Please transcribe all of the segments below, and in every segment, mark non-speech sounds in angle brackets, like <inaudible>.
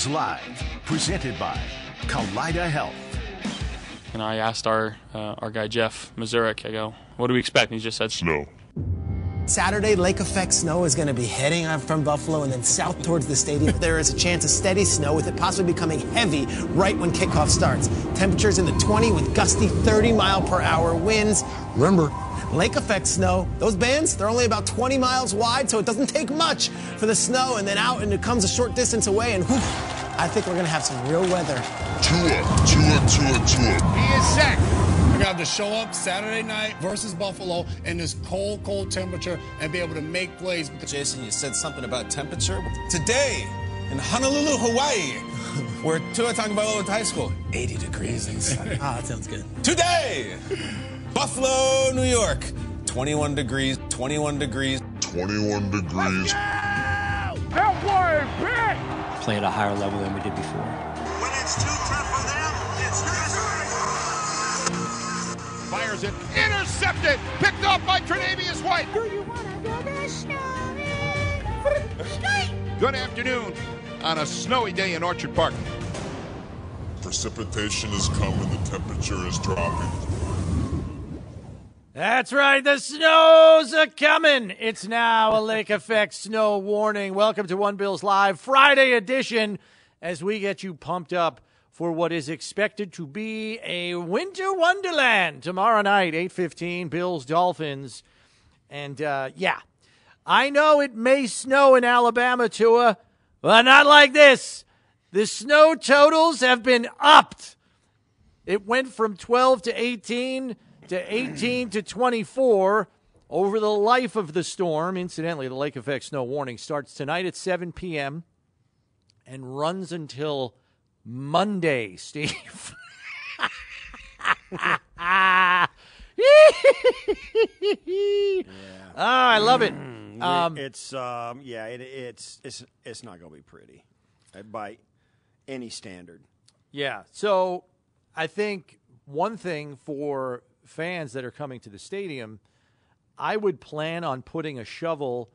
Bills Live, presented by Kaleida Health. And I asked our uh, our guy Jeff Mazurek, I go, "What do we expect?" And he just said, "Snow." Saturday, lake effect snow is going to be heading up from Buffalo and then south towards the stadium. there is a chance of steady snow with it possibly becoming heavy right when kickoff starts. Temperatures in the 20 with gusty 30 mile per hour winds. Remember, lake effect snow, those bands, they're only about 20 miles wide, so it doesn't take much for the snow and then out and it comes a short distance away and whew, I think we're going to have some real weather. Tua, Tua, Tua, Tua. He is sack. We're going to have to show up Saturday night versus Buffalo in this cold, cold temperature and be able to make plays. Because Jason, you said something about temperature. Today, in Honolulu, Hawaii, where Tua Tagovailoa High School, 80 degrees inside. <laughs> Ah, that sounds good. Today, Buffalo, New York, 21 degrees, 21 degrees. 21 degrees. Play at a higher level than we did before. When it's too tough for them, it's Fires it. Intercepted. Picked off by Tre'Davious White. Do you want to go to Good afternoon on a snowy day in Orchard Park. Precipitation is coming, the temperature is dropping. That's right. The snow's a coming. It's now a lake effect snow warning. Welcome to One Bills Live Friday edition as we get you pumped up for what is expected to be a winter wonderland tomorrow night, 8:15 Bills Dolphins. And uh, yeah, I know it may snow in Alabama, Tua, but not like this. The snow totals have been upped. It went from 12 to 18 to 18 to 24 over the life of the storm. Incidentally, the lake effect snow warning starts tonight at 7 p.m. and runs until Monday, <laughs> Steve. Oh, I love it. Um, it's um, yeah, it, it's it's it's not going to be pretty uh, by any standard. Yeah. So I think one thing for fans that are coming to the stadium, I would plan on putting a shovel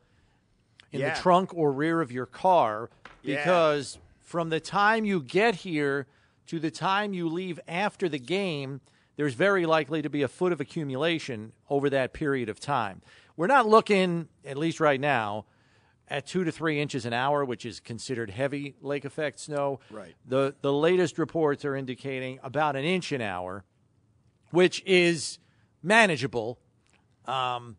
in Yeah. the trunk or rear of your car Yeah. because from the time you get here to the time you leave after the game, there's very likely to be a foot of accumulation over that period of time. We're not looking, at least right now, at two to three inches an hour, which is considered heavy lake effect snow. Right. The the latest reports are indicating about an inch an hour, which is manageable. Um,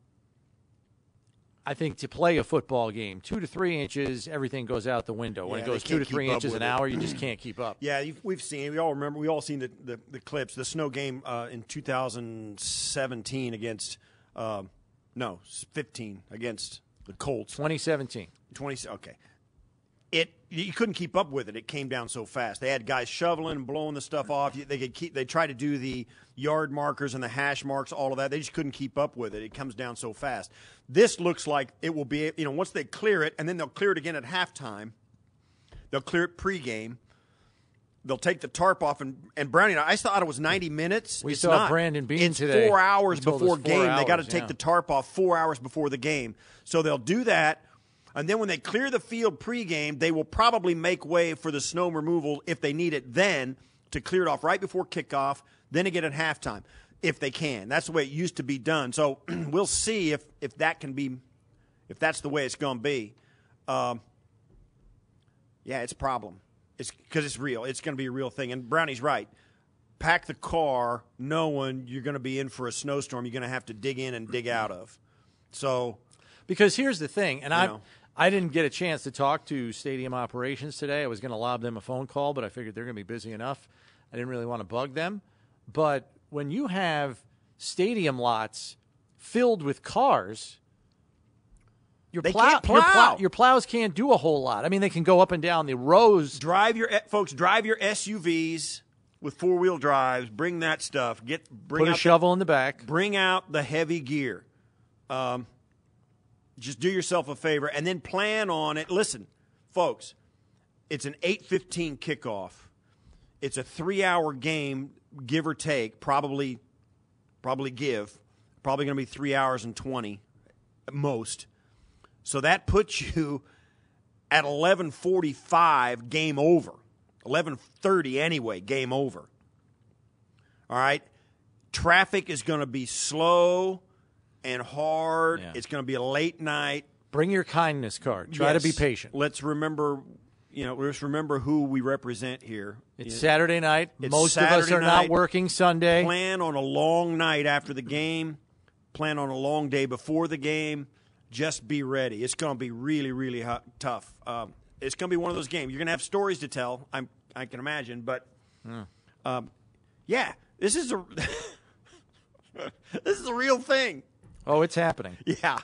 I think to play a football game, two to three inches, everything goes out the window. When Yeah, it goes two to three inches an it. hour, you just <clears throat> can't keep up. Yeah, we've seen. We all remember. We all seen the, the, the clips. The snow game uh, in 2017 against um, no 15 against the Colts. 2017. 20. Okay. It you couldn't keep up with it. It came down so fast. They had guys shoveling and blowing the stuff off. They could keep. They tried to do the yard markers and the hash marks, all of that. They just couldn't keep up with it. It comes down so fast. This looks like it will be. You know, once they clear it, and then they'll clear it again at halftime. They'll clear it pregame. They'll take the tarp off and and Brownie. I thought it was ninety minutes. We It's saw not. Brandon Beane it's today. Four hours He told us before four game. they got to take yeah. the tarp off four hours before the game. So they'll do that, and then when they clear the field pregame, they will probably make way for the snow removal if they need it then to clear it off right before kickoff. Then again at halftime, if they can. That's the way it used to be done. So <clears throat> we'll see if if that can be, if that's the way it's going to be. Um, yeah, it's a problem. It's because it's real. It's going to be a real thing. And Brownie's right. Pack the car knowing you're going to be in for a snowstorm. You're going to have to dig in and dig out of. So Because here's the thing, and I know. I didn't get a chance to talk to stadium operations today. I was going to lob them a phone call, but I figured they're going to be busy enough. I didn't really want to bug them. But when you have stadium lots filled with cars, your plow, can't Your, plow. your plows can't do a whole lot. I mean, they can go up and down the rows. drive your folks. Drive your SUVs with four wheel drives. Bring that stuff. Get bring Put a out the- shovel in the back. bring out the heavy gear. Um, just do yourself a favor and then plan on it. Listen, folks, it's an 8:15 kickoff. It's a 3-hour game give or take, probably probably give. Probably going to be 3 hours and 20 at most. So that puts you at 11:45 game over. 11:30 anyway, game over. All right? Traffic is going to be slow and hard. Yeah. It's going to be a late night. Bring your kindness card. Try to be patient. Let's remember, you know, let's remember who we represent here. It's You- Saturday night. It's Most of us are night. not working Sunday. Plan on a long night after the game. Plan on a long day before the game. Just be ready. It's going to be really, really hu- tough. Um, it's going to be one of those games. You're going to have stories to tell. I'm, I can imagine, but um, yeah, this is a <laughs> this is a real thing. Oh, it's happening. <laughs> Yeah,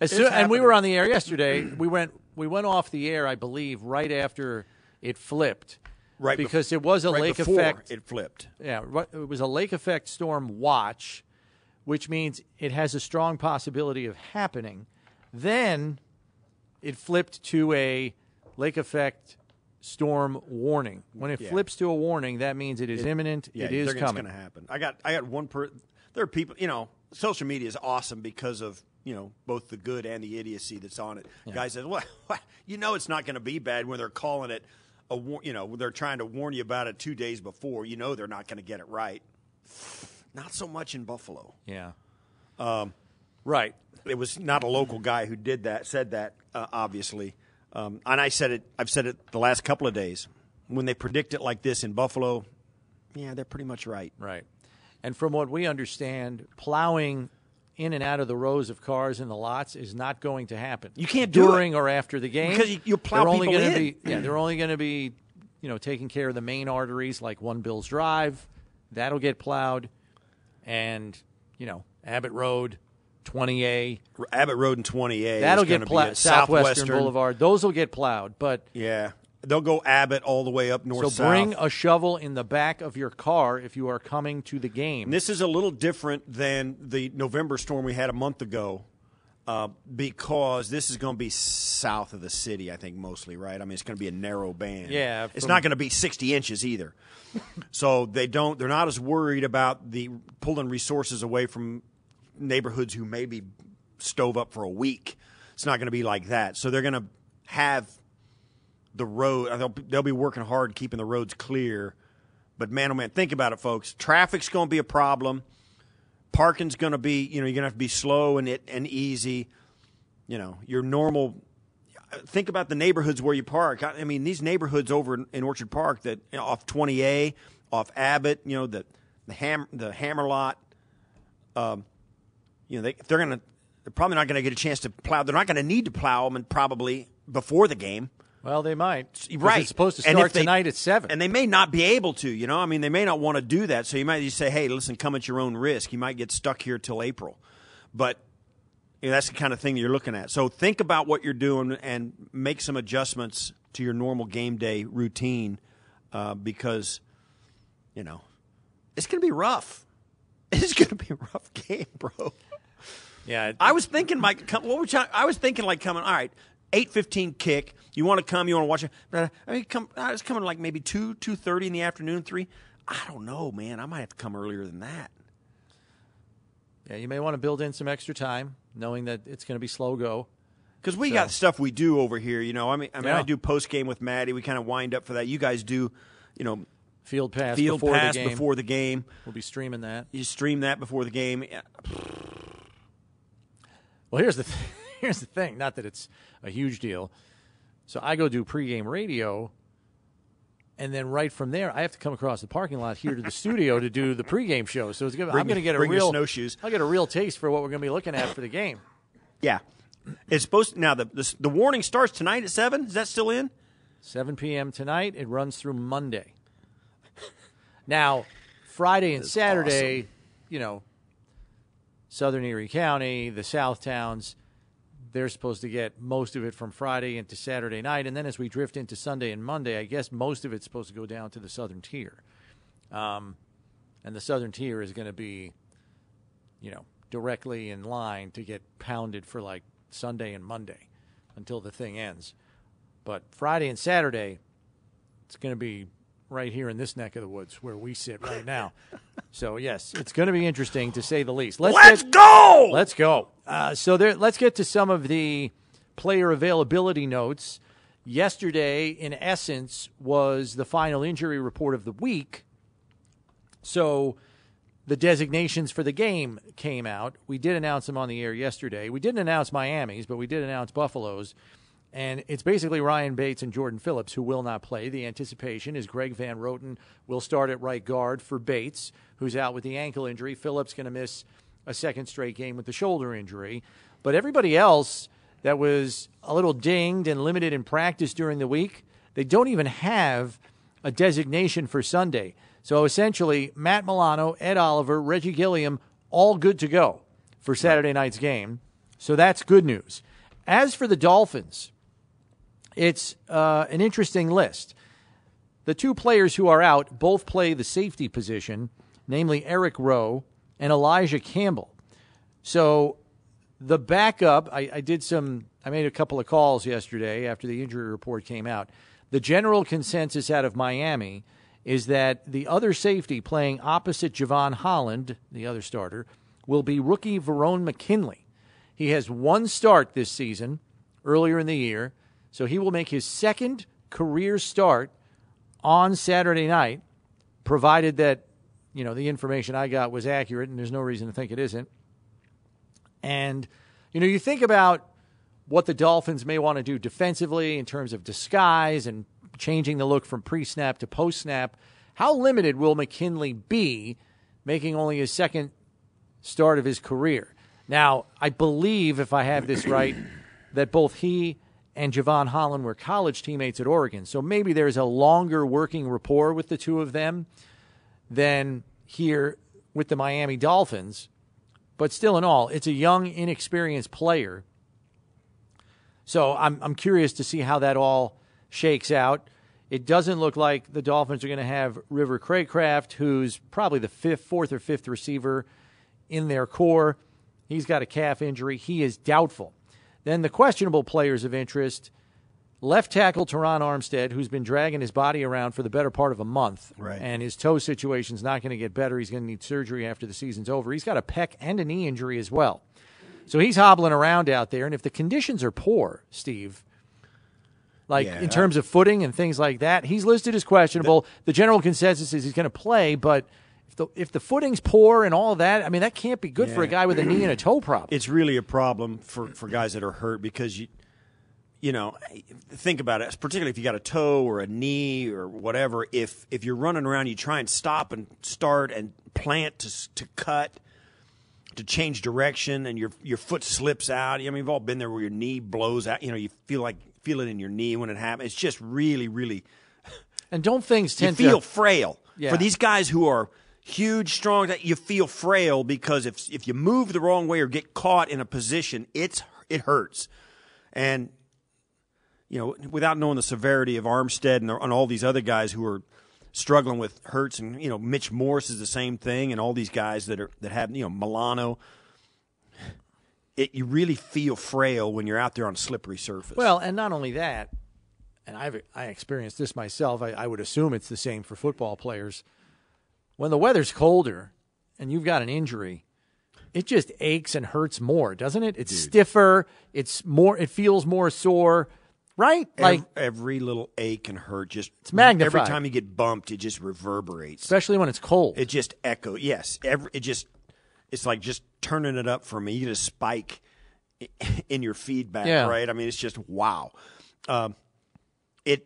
As soon, and we were on the air yesterday. we went we went off the air, I believe, right after it flipped. Right bef- because it was a right lake effect. It flipped. Yeah, it was a lake effect storm watch, which means it has a strong possibility of happening. Then it flipped to a lake effect storm warning. When it Yeah. flips to a warning, that means it is imminent. Yeah, it is coming. It's going to happen. I got I got one per. There are people. You know, social media is awesome because of you know both the good and the idiocy that's on it. Guys says, well, <laughs> you know, it's not going to be bad when they're calling it a war. You know, they're trying to warn you about it two days before. You know, they're not going to get it right. Not so much in Buffalo. Yeah. Um, right. It was not a local guy who did that. Said that uh, obviously, um, and I said it. I've said it the last couple of days. When they predict it like this in Buffalo, yeah, they're pretty much right. Right. And from what we understand, plowing in and out of the rows of cars in the lots is not going to happen. You can't do during it. or after the game Because you- you'll plow They're only people gonna in. Be, yeah, they're only going to be, you know, taking care of the main arteries like One Bills Drive. That'll get plowed, and you know Abbott Road, 20A. Abbott Road and 20A. That'll is get plowed. at Southwestern, Boulevard. Those will get plowed, but Yeah, they'll go Abbott all the way up north. so bring south. a shovel in the back of your car if you are coming to the game. And this is a little different than the November storm we had a month ago, uh, because this is going to be south of the city. I think mostly, right? I mean, it's going to be a narrow band. Yeah, it's not going to be 60 inches either. <laughs> so they don't. They're not as worried about the pulling resources away from neighborhoods who may be stove up for a week. It's not going to be like that. So they're going to have the road. They'll, they'll be working hard keeping the roads clear. But man, oh man, think about it, folks. Traffic's going to be a problem. Parking's going to be, you know, you're going to have to be slow and it and easy. You know, your normal. Think about the neighborhoods where you park. I I mean, these neighborhoods over in, in Orchard Park that you know, off 20A, off Abbott, you know, the the ham the Hammer Lot. Um, you know, they they're going to they're probably not going to get a chance to plow. They're not going to need to plow them, and probably before the game. Well, they might. Right. It's supposed to start they- tonight at seven. And they may not be able to, you know. I mean, they may not want to do that. So you might just say, hey, listen, come at your own risk. You might get stuck here till April. But you know, that's the kind of thing you're looking at. So think about what you're doing and make some adjustments to your normal game day routine uh, because, you know, it's going to be rough. <laughs> It's going to be a rough <laughs> game, bro. yeah, I was thinking, Mike. What were you, I was thinking, like coming. All right, eight fifteen kick. You want to come? You want to watch it? But I mean, come. I was coming like maybe two two thirty in the afternoon, three. I don't know, man. I might have to come earlier than that. Yeah, you may want to build in some extra time, knowing that it's going to be slow go. Because we So- got stuff we do over here, you know. I mean, I mean, Yeah. I do post game with Maddie. We kind of wind up for that. You guys do, you know, Field pass field before pass the game. before the game. We'll be streaming that. You stream that before the game. Yeah. Well, here's the th- <laughs> here's the thing. Not that it's a huge deal. So I go do pregame radio, and then right from there, I have to come across the parking lot here to the studio to do the pregame show. So it's gonna, Bring I'm going to get a bring real snowshoes. I'll get a real taste for what we're going to be looking at for the game. Yeah. It's supposed to, now the, the the warning starts tonight at seven. Is that still in? 7 p.m. tonight. It runs through Monday. Now, Friday and Saturday, you know, Southern Erie County, the South Towns, they're supposed to get most of it from Friday into Saturday night. And then as we drift into Sunday and Monday, I guess most of it's supposed to go down to the Southern Tier. Um, and the Southern Tier is going to be, you know, directly in line to get pounded for like Sunday and Monday until the thing ends. But Friday and Saturday, it's going to be right here in this neck of the woods where we sit right now. so yes, it's going to be interesting to say the least. Let's get- go! Let's go. Uh, so there, let's get to some of the player availability notes. Yesterday, in essence, was the final injury report of the week. So the designations for the game came out. We did announce them on the air yesterday. We didn't announce Miami's, but we did announce Buffalo's. And it's basically Ryan Bates and Jordan Phillips who will not play. The anticipation is Greg Van Roten will start at right guard for Bates, who's out with the ankle injury. Phillips going to miss a second straight game with the shoulder injury. But everybody else that was a little dinged and limited in practice during the week, they don't even have a designation for Sunday. So essentially, Matt Milano, Ed Oliver, Reggie Gilliam, all good to go for Saturday night's game. So that's good news. As for the Dolphins, it's uh, an interesting list. The two players who are out both play the safety position, namely Eric Rowe and Elijah Campbell. So the backup, I, I did some, I made a couple of calls yesterday after the injury report came out. The general consensus out of Miami is that the other safety playing opposite Jevon Holland, the other starter, will be rookie Verone McKinley. He has one start this season earlier in the year, so he will make his second career start on Saturday night, provided that you know the information I got was accurate, and there's no reason to think it isn't. And you know, you think about what the Dolphins may want to do defensively in terms of disguise and changing the look from pre-snap to post-snap. How limited will McKinley be, making only his second start of his career? Now, I believe, if I have this right, that both he and Jevon Holland were college teammates at Oregon. So maybe there's a longer working rapport with the two of them than here with the Miami Dolphins. But still, in all, it's a young, inexperienced player. So I'm, I'm curious to see how that all shakes out. It doesn't look like the Dolphins are going to have River Cracraft, who's probably the fifth, fourth, or fifth receiver in their core. He's got a calf injury. He is doubtful. Then the questionable players of interest left tackle Terron Armstead, who's been dragging his body around for the better part of a month. Right. And his toe situation's not going to get better. He's going to need surgery after the season's over. He's got a pec and a knee injury as well. So he's hobbling around out there. And if the conditions are poor, Steve, like Yeah. in terms of footing and things like that, he's listed as questionable. The, general consensus is he's going to play, but if the if the footing's poor and all that, I mean that can't be good for a guy with a knee and a toe problem. It's really a problem for, for guys that are hurt because you, you know, think about it. Particularly if you got a toe or a knee or whatever. If if you're running around, you try and stop and start and plant to to cut, to change direction, and your your foot slips out. I mean, we've all been there where your knee blows out. You know, you feel like feel it in your knee when it happens. It's just really, really. And don't things You tend feel to feel frail Yeah. for these guys who are huge, strong. That you feel frail because if if you move the wrong way or get caught in a position, it's it hurts, and you know without knowing the severity of Armstead and, and all these other guys who are struggling with hurts, and you know Mitch Morse is the same thing, and all these guys that are that have you know Milano. it, you really feel frail when you're out there on a slippery surface. Well, and not only that, and I've I experienced this myself. I, I would assume it's the same for football players. When the weather's colder and you've got an injury, it just aches and hurts more, doesn't it? It's stiffer. It's more. It feels more sore, right? Like every, every little ache and hurt just It's magnified. Every time you get bumped, it just reverberates. especially when it's cold. It just echoes. Yes, every it just it's like just turning it up for me. You get a spike in your feedback, Yeah. right? I mean, it's just wow. Um, it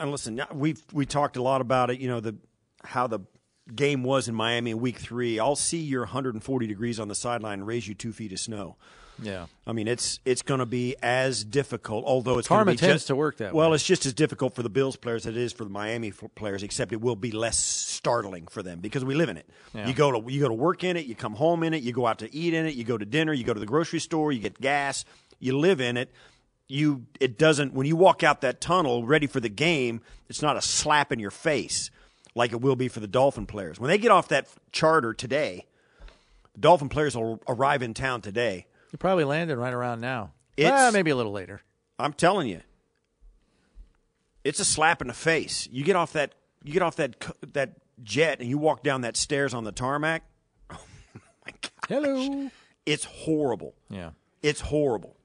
and listen, we've we talked a lot about it. You know the how the game was in Miami in Week Three. I'll see your 140 degrees on the sideline and raise you two feet of snow. yeah. I mean, it's it's going to be as difficult, although it's going Karma to be tends just, to work that well. way. It's just as difficult for the Bills players as it is for the Miami players, except it will be less startling for them because we live in it. Yeah. You go to you go to work in it, you come home in it, you go out to eat in it, you go to dinner, you go to the grocery store, you get gas, you live in it. You it doesn't when you walk out that tunnel ready for the game, it's not a slap in your face like it will be for the Dolphin players. When they get off that charter today, the Dolphin players will arrive in town today. You probably landed right around now. It's- Well, maybe a little later. I'm telling you, it's a slap in the face. You get off that you get off that that jet and you walk down that stairs on the tarmac. <laughs> Oh my god! Hello. It's horrible. Yeah. It's horrible.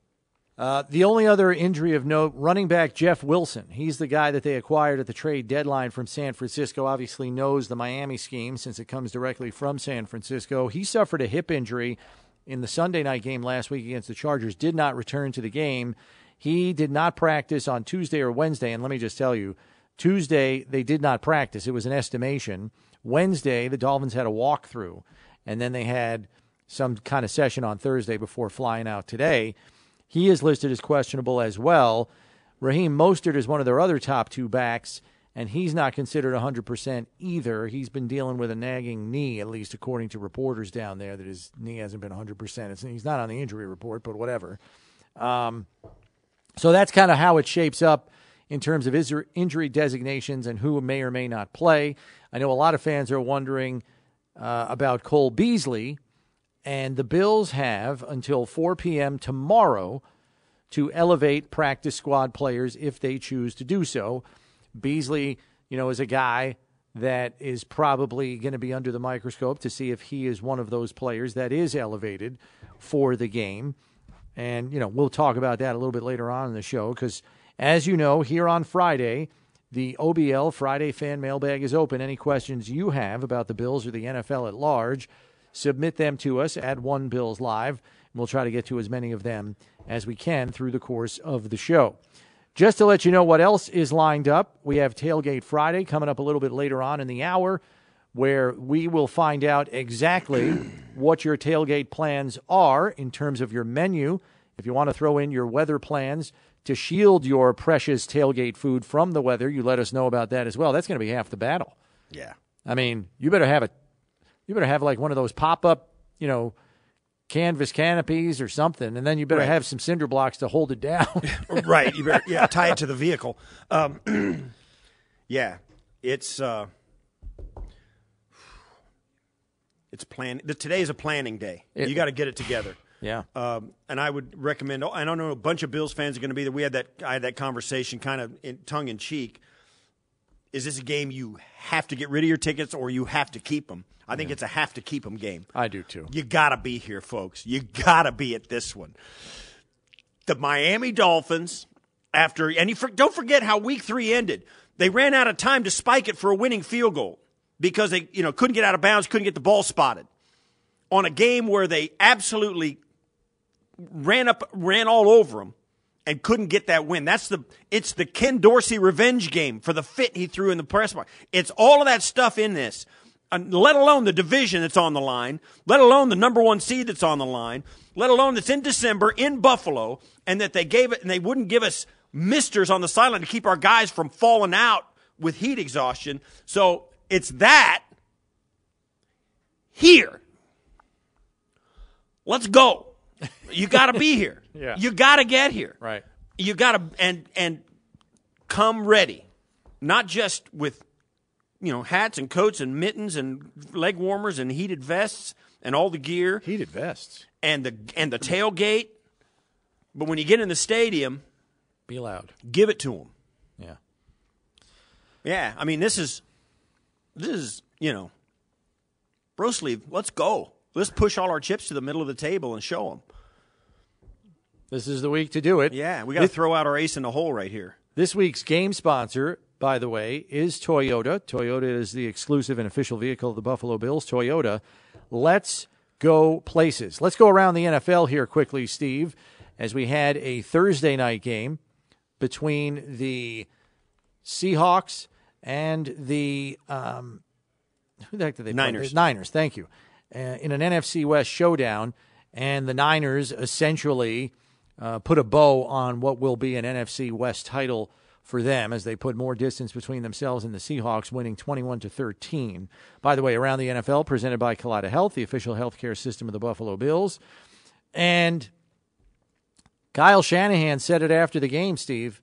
Uh, the only other injury of note, running back Jeff Wilson. He's the guy that they acquired at the trade deadline from San Francisco. Obviously knows the Miami scheme since it comes directly from San Francisco. He suffered a hip injury in the Sunday night game last week against the Chargers. Did not return to the game. He did not practice on Tuesday or Wednesday. And let me just tell you, Tuesday they did not practice. It was an estimation. Wednesday the Dolphins had a walkthrough, and then they had some kind of session on Thursday before flying out today. He is listed as questionable as well. Raheem Mostert is one of their other top two backs, and he's not considered 100% either. He's been dealing with a nagging knee, at least according to reporters down there, that his knee hasn't been 100%. It's, he's not on the injury report, but whatever. Um, so that's kind of how it shapes up in terms of is- injury designations and who may or may not play. I know a lot of fans are wondering uh, about Cole Beasley, and the Bills have until 4 p.m. tomorrow to elevate practice squad players if they choose to do so. Beasley, you know, is a guy that is probably going to be under the microscope to see if he is one of those players that is elevated for the game. And, you know, we'll talk about that a little bit later on in the show because, as you know, here on Friday, the OBL Friday fan mailbag is open. Any questions you have about the Bills or the NFL at large, submit them to us at One Bills Live. And we'll try to get to as many of them as we can through the course of the show. Just to let you know what else is lined up, we have Tailgate Friday coming up a little bit later on in the hour, where we will find out exactly <clears throat> what your tailgate plans are in terms of your menu. If you want to throw in your weather plans to shield your precious tailgate food from the weather, you let us know about that as well. That's going to be half the battle. Yeah. I mean, you better have a, you better have like one of those pop up, you know, canvas canopies or something, and then you better Right. have some cinder blocks to hold it down. <laughs> right. You better yeah tie it to the vehicle. Um, <clears throat> yeah, it's uh, it's plan. Today is a planning day. It- you got to get it together. Yeah. Um, and I would recommend. I don't know a bunch of Bills fans are going to be there. We had that. I had that conversation, kind of in, tongue in cheek. Is this a game you have to get rid of your tickets, or you have to keep them? I think it's a have to keep them game. I do too. You got to be here, folks. You got to be at this one. The Miami Dolphins, after, and you for, don't forget how week three ended. They ran out of time to spike it for a winning field goal because they, you know, couldn't get out of bounds, couldn't get the ball spotted on a game where they absolutely ran up, ran all over them and couldn't get that win. That's the it's the Ken Dorsey revenge game for the fit he threw in the press box. It's all of that stuff in this. Let alone the division that's on the line, let alone the number one seed that's on the line, let alone that's in December in Buffalo, and that they gave it and they wouldn't give us misters on the sideline to keep our guys from falling out with heat exhaustion. So it's that here. Let's go. You got to be here. <laughs> Yeah. You got to get here. Right. You got to and and come ready, not just with you know hats and coats and mittens and leg warmers and heated vests. and all the gear, heated vests, and the and the tailgate. But when you get in the stadium, be loud. Give it to them. Yeah. Yeah, I mean this is this is you know, bro sleeve. Let's go. Let's push all our chips to the middle of the table and show them. This is the week to do it. Yeah, we got to throw out our ace in the hole right here. This week's game sponsor, by the way, is Toyota. Toyota is the exclusive and official vehicle of the Buffalo Bills. Toyota. Let's go places. Let's go around the NFL here quickly, Steve, as we had a Thursday night game between the Seahawks and the um, who the heck did they? Niners. The Niners. Thank you. Uh, in an NFC West showdown, and the Niners essentially uh, put a bow on what will be an NFC West title for them as they put more distance between themselves and the Seahawks, winning 21 to 13. By the way, around the NFL, presented by Kaleida Health, the official healthcare system of the Buffalo Bills, and Kyle Shanahan said it after the game. Steve,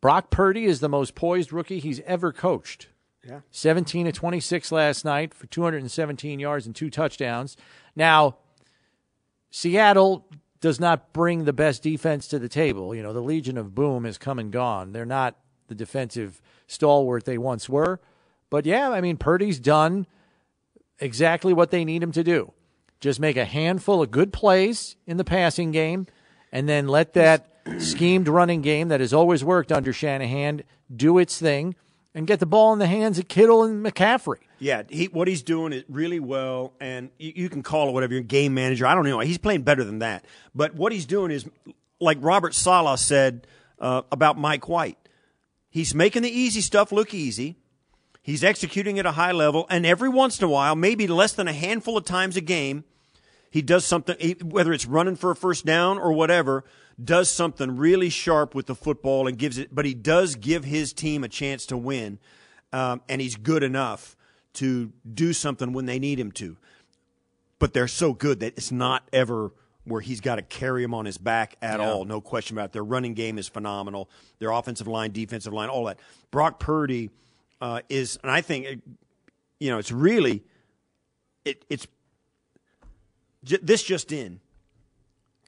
Brock Purdy is the most poised rookie he's ever coached. Yeah. 17 to 26 last night for 217 yards and two touchdowns. Now, Seattle does not bring the best defense to the table. You know, the Legion of Boom has come and gone. They're not the defensive stalwart they once were. But yeah, I mean, Purdy's done exactly what they need him to do. Just make a handful of good plays in the passing game and then let that schemed running game that has always worked under Shanahan do its thing and get the ball in the hands of Kittle and McCaffrey. Yeah, he, what he's doing is really well, and you, you can call it whatever your game manager. I don't know. He's playing better than that. But what he's doing is, like Robert Saleh said uh, about Mike White, he's making the easy stuff look easy. He's executing at a high level, and every once in a while, maybe less than a handful of times a game, he does something, whether it's running for a first down or whatever, does something really sharp with the football and gives it, but he does give his team a chance to win, um, and he's good enough to do something when they need him to. But they're so good that it's not ever where he's got to carry him on his back at Yeah. all. No question about it. Their running game is phenomenal. Their offensive line, defensive line, all that. Brock Purdy uh, is, and I think, it, you know, it's really, it, it's j- this just in.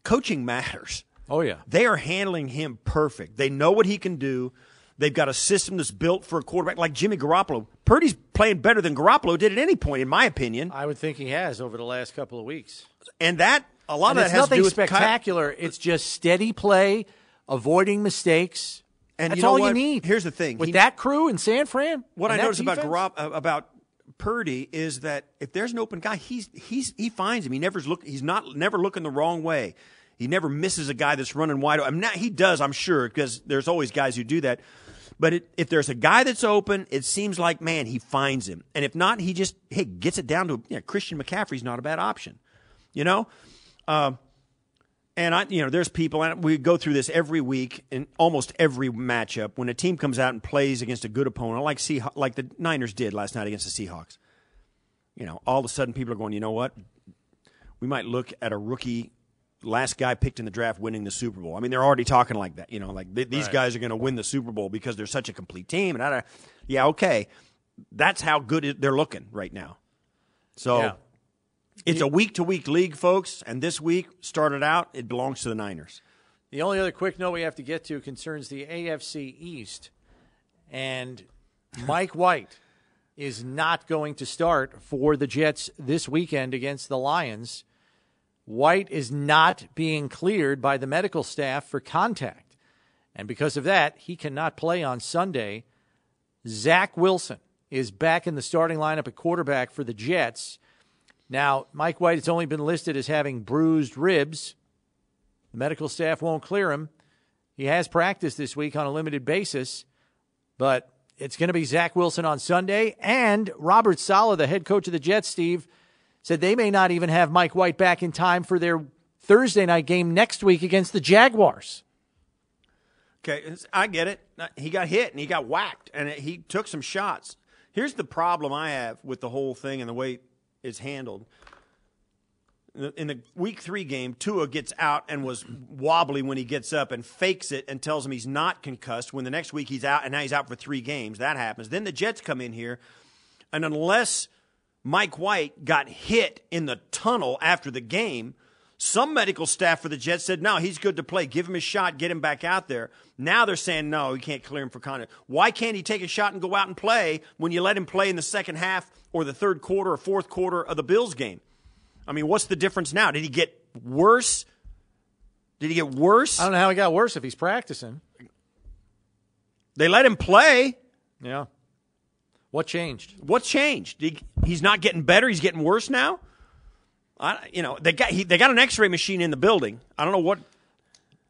Coaching matters. Oh, yeah. They are handling him perfect. They know what he can do. They've got a system that's built for a quarterback like Jimmy Garoppolo. Purdy's playing better than Garoppolo did at any point, in my opinion. I would think he has over the last couple of weeks. And that a lot And of that has to do with Ky- spectacular. It's just steady play, avoiding mistakes. And That's you know all what? you need. Here's the thing. With He- that crew in San Fran, What I noticed about defense, Garop, uh, about Purdy is that if there's an open guy, he's he's he finds him. He never's look. He's not never looking the wrong way. He never misses a guy that's running wide. I mean, not, he does, I'm sure, because there's always guys who do that. But it, if there's a guy that's open, it seems like man, he finds him. And if not, he just hey gets it down to yeah, Christian McCaffrey's not a bad option. You know. Um, and I, you know, there's people, and we go through this every week in almost every matchup. When a team comes out and plays against a good opponent, like Seah- like the Niners did last night against the Seahawks, you know, all of a sudden people are going, you know what? We might look at a rookie, last guy picked in the draft, winning the Super Bowl. I mean, they're already talking like that. You know, like th- these Right. guys are going to win the Super Bowl because they're such a complete team. And I, don't- yeah, okay, that's how good it, they're looking right now. So. Yeah. It's a week to week league, folks, and this week started out, it belongs to the Niners. The only other quick note we have to get to concerns the AFC East. And Mike White is not going to start for the Jets this weekend against the Lions. White is not being cleared by the medical staff for contact. And because of that, he cannot play on Sunday. Zach Wilson is back in the starting lineup at quarterback for the Jets. Now, Mike White has only been listed as having bruised ribs. The medical staff won't clear him. He has practiced this week on a limited basis, but it's going to be Zach Wilson on Sunday. And Robert Saleh, the head coach of the Jets, Steve, said they may not even have Mike White back in time for their Thursday night game next week against the Jaguars. Okay, I get it. He got hit and he got whacked and he took some shots. Here's the problem I have with the whole thing and the way it's handled. In the week three game, Tua gets out and was wobbly when he gets up and fakes it and tells him he's not concussed. When the next week he's out and now he's out for three games, that happens. Then the Jets come in here, and unless Mike White got hit in the tunnel after the game. Some medical staff for the Jets said, no, he's good to play. Give him a shot, get him back out there. Now they're saying, no, you can't clear him for contact. Why can't he take a shot and go out and play when you let him play in the second half or the third quarter or fourth quarter of the Bills game? I mean, what's the difference now? Did he get worse? Did he get worse? I don't know how he got worse if he's practicing. They let him play. Yeah. What changed? What changed? He, he's not getting better. He's getting worse now. I, you know, they got he, they got an X-ray machine in the building. I don't know what,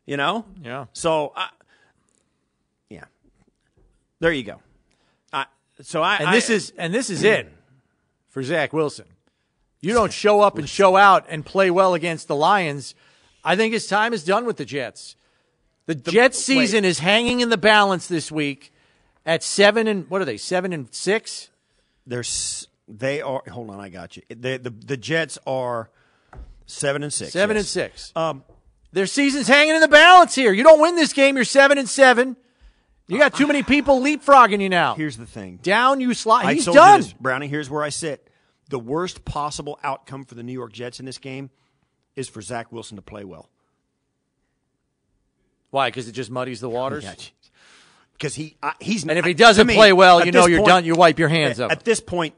you know. Yeah. So, I, yeah, there you go. I, so I and this I- is and this is <clears throat> it for Zach Wilson. You don't show up and show out and play well against the Lions. I think his time is done with the Jets. The, Jets season is hanging in the balance this week at seven and what are they? Seven and six. There's they are. Hold on, I got you. The the, the Jets are seven and six. Seven yes. and six. Um, Their season's hanging in the balance here. You don't win this game, you're seven and seven. You got too many people leapfrogging you now. Here's the thing. Down you slide. I He's done. this, Brownie. Here's where I sit. The worst possible outcome for the New York Jets in this game is for Zach Wilson to play well. Why? Because it just muddies the waters. Because he uh, he's And if he doesn't me, play well, you know you're point- done. You wipe your hands at, up. At this point,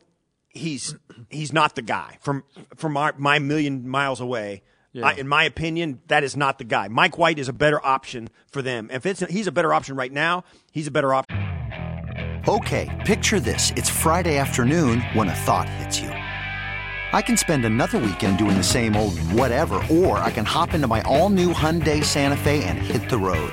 he's he's not the guy from from my, my million miles away. Yeah. I, in my opinion, that is not the guy. Mike White is a better option for them. If it's he's a better option right now, he's a better option. Okay, picture this. It's Friday afternoon when a thought hits you. I can spend another weekend doing the same old whatever, or I can hop into my all new Hyundai Santa Fe and hit the road.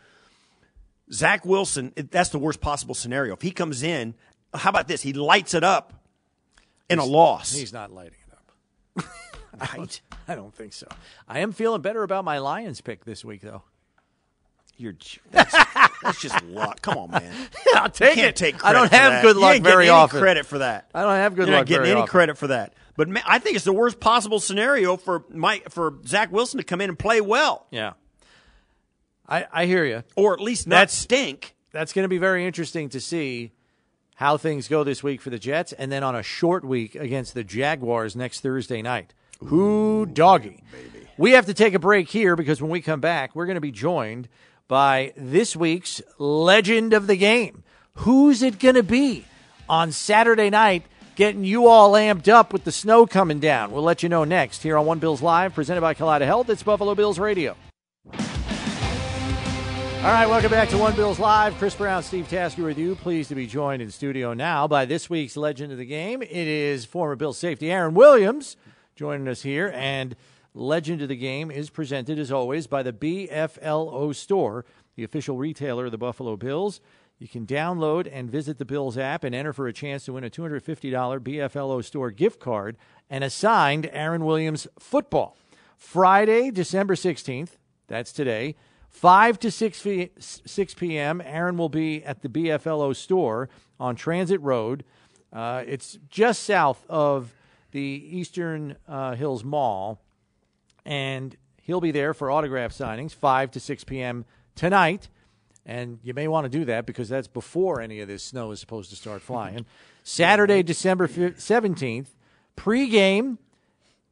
Zach Wilson, that's the worst possible scenario. If he comes in, how about this? He lights it up in a loss. He's not lighting it up. <laughs> I, don't, I don't think so. I am feeling better about my Lions pick this week, though. You're that's, that's just luck. Come on, man. <laughs> I'll take You can't it. Take I don't have good luck very any often. Credit for that. I don't have good You're luck not getting any often. credit for that. But man, I think it's the worst possible scenario for Mike for Zach Wilson to come in and play well, Yeah. I, I hear you. or at least not That's- stink. That's going to be very interesting to see how things go this week for the Jets, and then on a short week against the Jaguars next Thursday night. Who doggy? We have to take a break here because when we come back, we're going to be joined by this week's legend of the game. Who's it going to be on Saturday night? Getting you all amped up with the snow coming down. We'll let you know next here on One Bills Live, presented by Kaleida Health. It's Buffalo Bills Radio. All right, welcome back to One Bills Live. Chris Brown, Steve Tasker with you. Pleased to be joined in studio now by this week's legend of the game. It is former Bills safety Aaron Williams joining us here. And legend of the game is presented, as always, by the BFLO store, the official retailer of the Buffalo Bills. You can download and visit the Bills app and enter for a chance to win a $250 BFLO store gift card and a signed Aaron Williams football. Friday, December 16th, that's today, 5 to 6, p- 6 p.m., Aaron will be at the BFLO store on Transit Road. Uh, it's just south of the Eastern uh, Hills Mall, and he'll be there for autograph signings, 5 to 6 p.m. tonight. And you may want to do that because that's before any of this snow is supposed to start flying. <laughs> Saturday, December fif- 17th, pregame.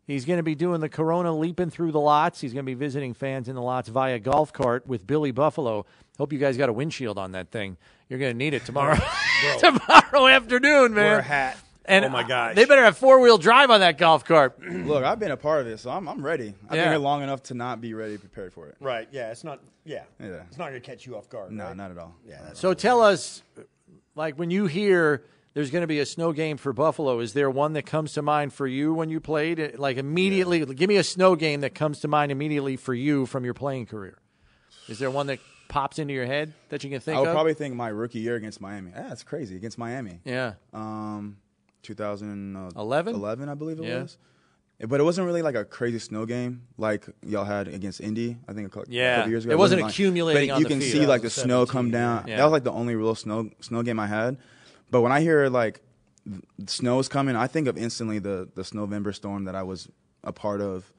He's going to be doing the Corona leaping through the lots. He's going to be visiting fans in the lots via golf cart with Billy Buffalo. Hope you guys got a windshield on that thing. You're going to need it tomorrow. <laughs> tomorrow afternoon, man. Wear a hat. And oh my gosh. They better have four wheel drive on that golf cart. <clears throat> Look, I've been a part of it, so I'm, I'm ready. I've Yeah. been here long enough to not be ready, prepared for it. Right. Yeah. It's not. Yeah. Yeah. It's not going to catch you off guard. No, right? not at all. Yeah. That's So tell us, like when you hear there's going to be a snow game for Buffalo, is there one that comes to mind for you when you played? Like immediately, give me a snow game that comes to mind immediately for you from your playing career. Is there one that pops into your head that you can think I would of? probably think my rookie year against Miami. Yeah, that's crazy against Miami. Yeah. Um, 2011, 11? 11, I believe it Yeah. was. But it wasn't really like a crazy snow game like y'all had against Indy. I think a cou- Yeah. couple years ago. It wasn't like- accumulating But on you can field. see like the snow come down. Yeah. That was like the only real snow snow game I had. But when I hear like snow is coming, I think of instantly the the Snowvember storm that I was a part of.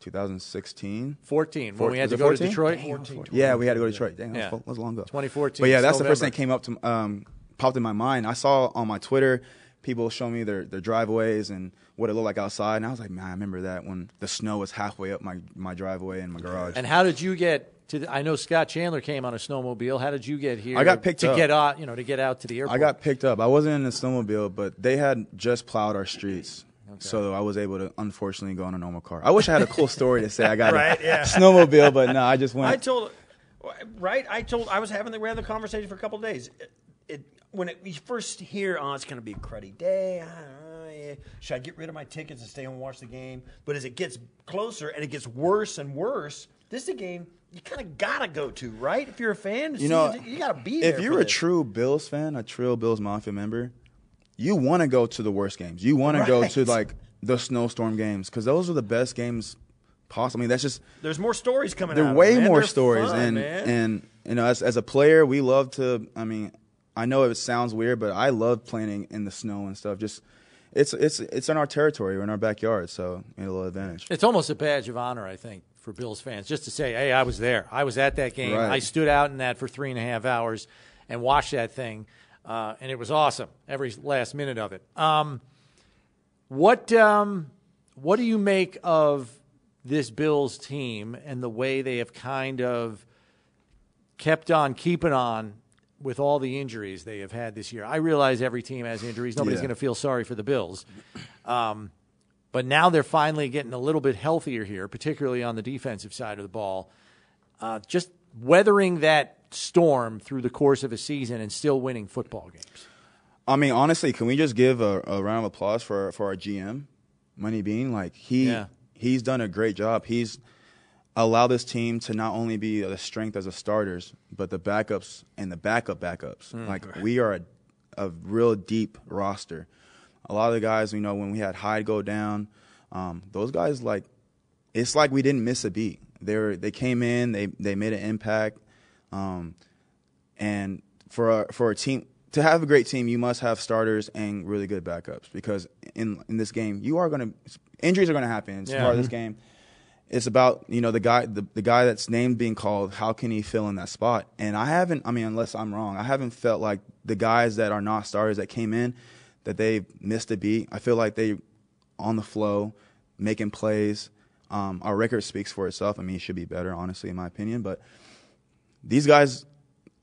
2016, 14, when we had to it go to 14? Detroit. 14. Yeah, we had to go to Detroit. Dang, that Yeah. was, that was long ago. 2014 But yeah, that's the first thing that came up to um, popped in my mind. I saw on my Twitter people showing me their, their driveways and what it looked like outside, and I was like, man, I remember that when the snow was halfway up my, my driveway and my garage. And how did you get to? The, I know Scott Chandler came on a snowmobile. How did you get here? I got picked to up. get out. You know, to get out to the airport. I got picked up. I wasn't in a snowmobile, but they had just plowed our streets. So I was able to unfortunately go on a normal car. I wish I had a cool story to say I got <laughs> Right, a yeah. snowmobile, but no, I just went. I told, right? I told. I was having the we had the conversation for a couple of days. It, it when it, you first hear, oh, it's going to be a cruddy day. I don't know. Should I get rid of my tickets and stay home and watch the game? But as it gets closer and it gets worse and worse, this is a game you kind of gotta go to, right? If you're a fan, you know, you gotta be there. If for you're a this. true Bills fan, a true Bills Mafia member, you want to go to the worst games. You want to go to like the snowstorm games because those are the best games possible. I mean, that's just there's more stories coming There are way it, man. more They're stories, fun, and man. and you know, as as a player, we love to. I mean, I know it sounds weird, but I love playing in the snow and stuff. Just it's it's it's in our territory, we're in our backyard, so we had a little advantage. It's almost a badge of honor, I think, for Bills fans, just to say, "Hey, I was there. I was at that game. Right. I stood out in that for three and a half hours and watched that thing, uh, and it was awesome. Every last minute of it." Um, what um, what do you make of this Bills team and the way they have kind of kept on keeping on with all the injuries they have had this year? I realize every team has injuries. Nobody's Yeah. going to feel sorry for the Bills. Um, but now they're finally getting a little bit healthier here, particularly on the defensive side of the ball. Uh, just weathering that storm through the course of a season and still winning football games. I mean, honestly, can we just give a, a round of applause for for our GM, Money Beane? Like he Yeah. he's done a great job. He's allowed this team to not only be the strength as a starters, but the backups and the backup backups. Mm. Like we are a, a real deep roster. A lot of the guys, you know, when we had Hyde go down, um, those guys like it's like we didn't miss a beat. They were, they came in, they they made an impact, um, and for a, for a team to have a great team, you must have starters and really good backups because in in this game, you are going to injuries are going to happen. It's Yeah. part of this game. It's about you know the guy the, the guy that's named being called. How can he fill in that spot? And I haven't. I mean, unless I'm wrong, I haven't felt like the guys that are not starters that came in that they missed a beat. I feel like they on the flow, making plays. Um, our record speaks for itself. I mean, it should be better, honestly, in my opinion. But these guys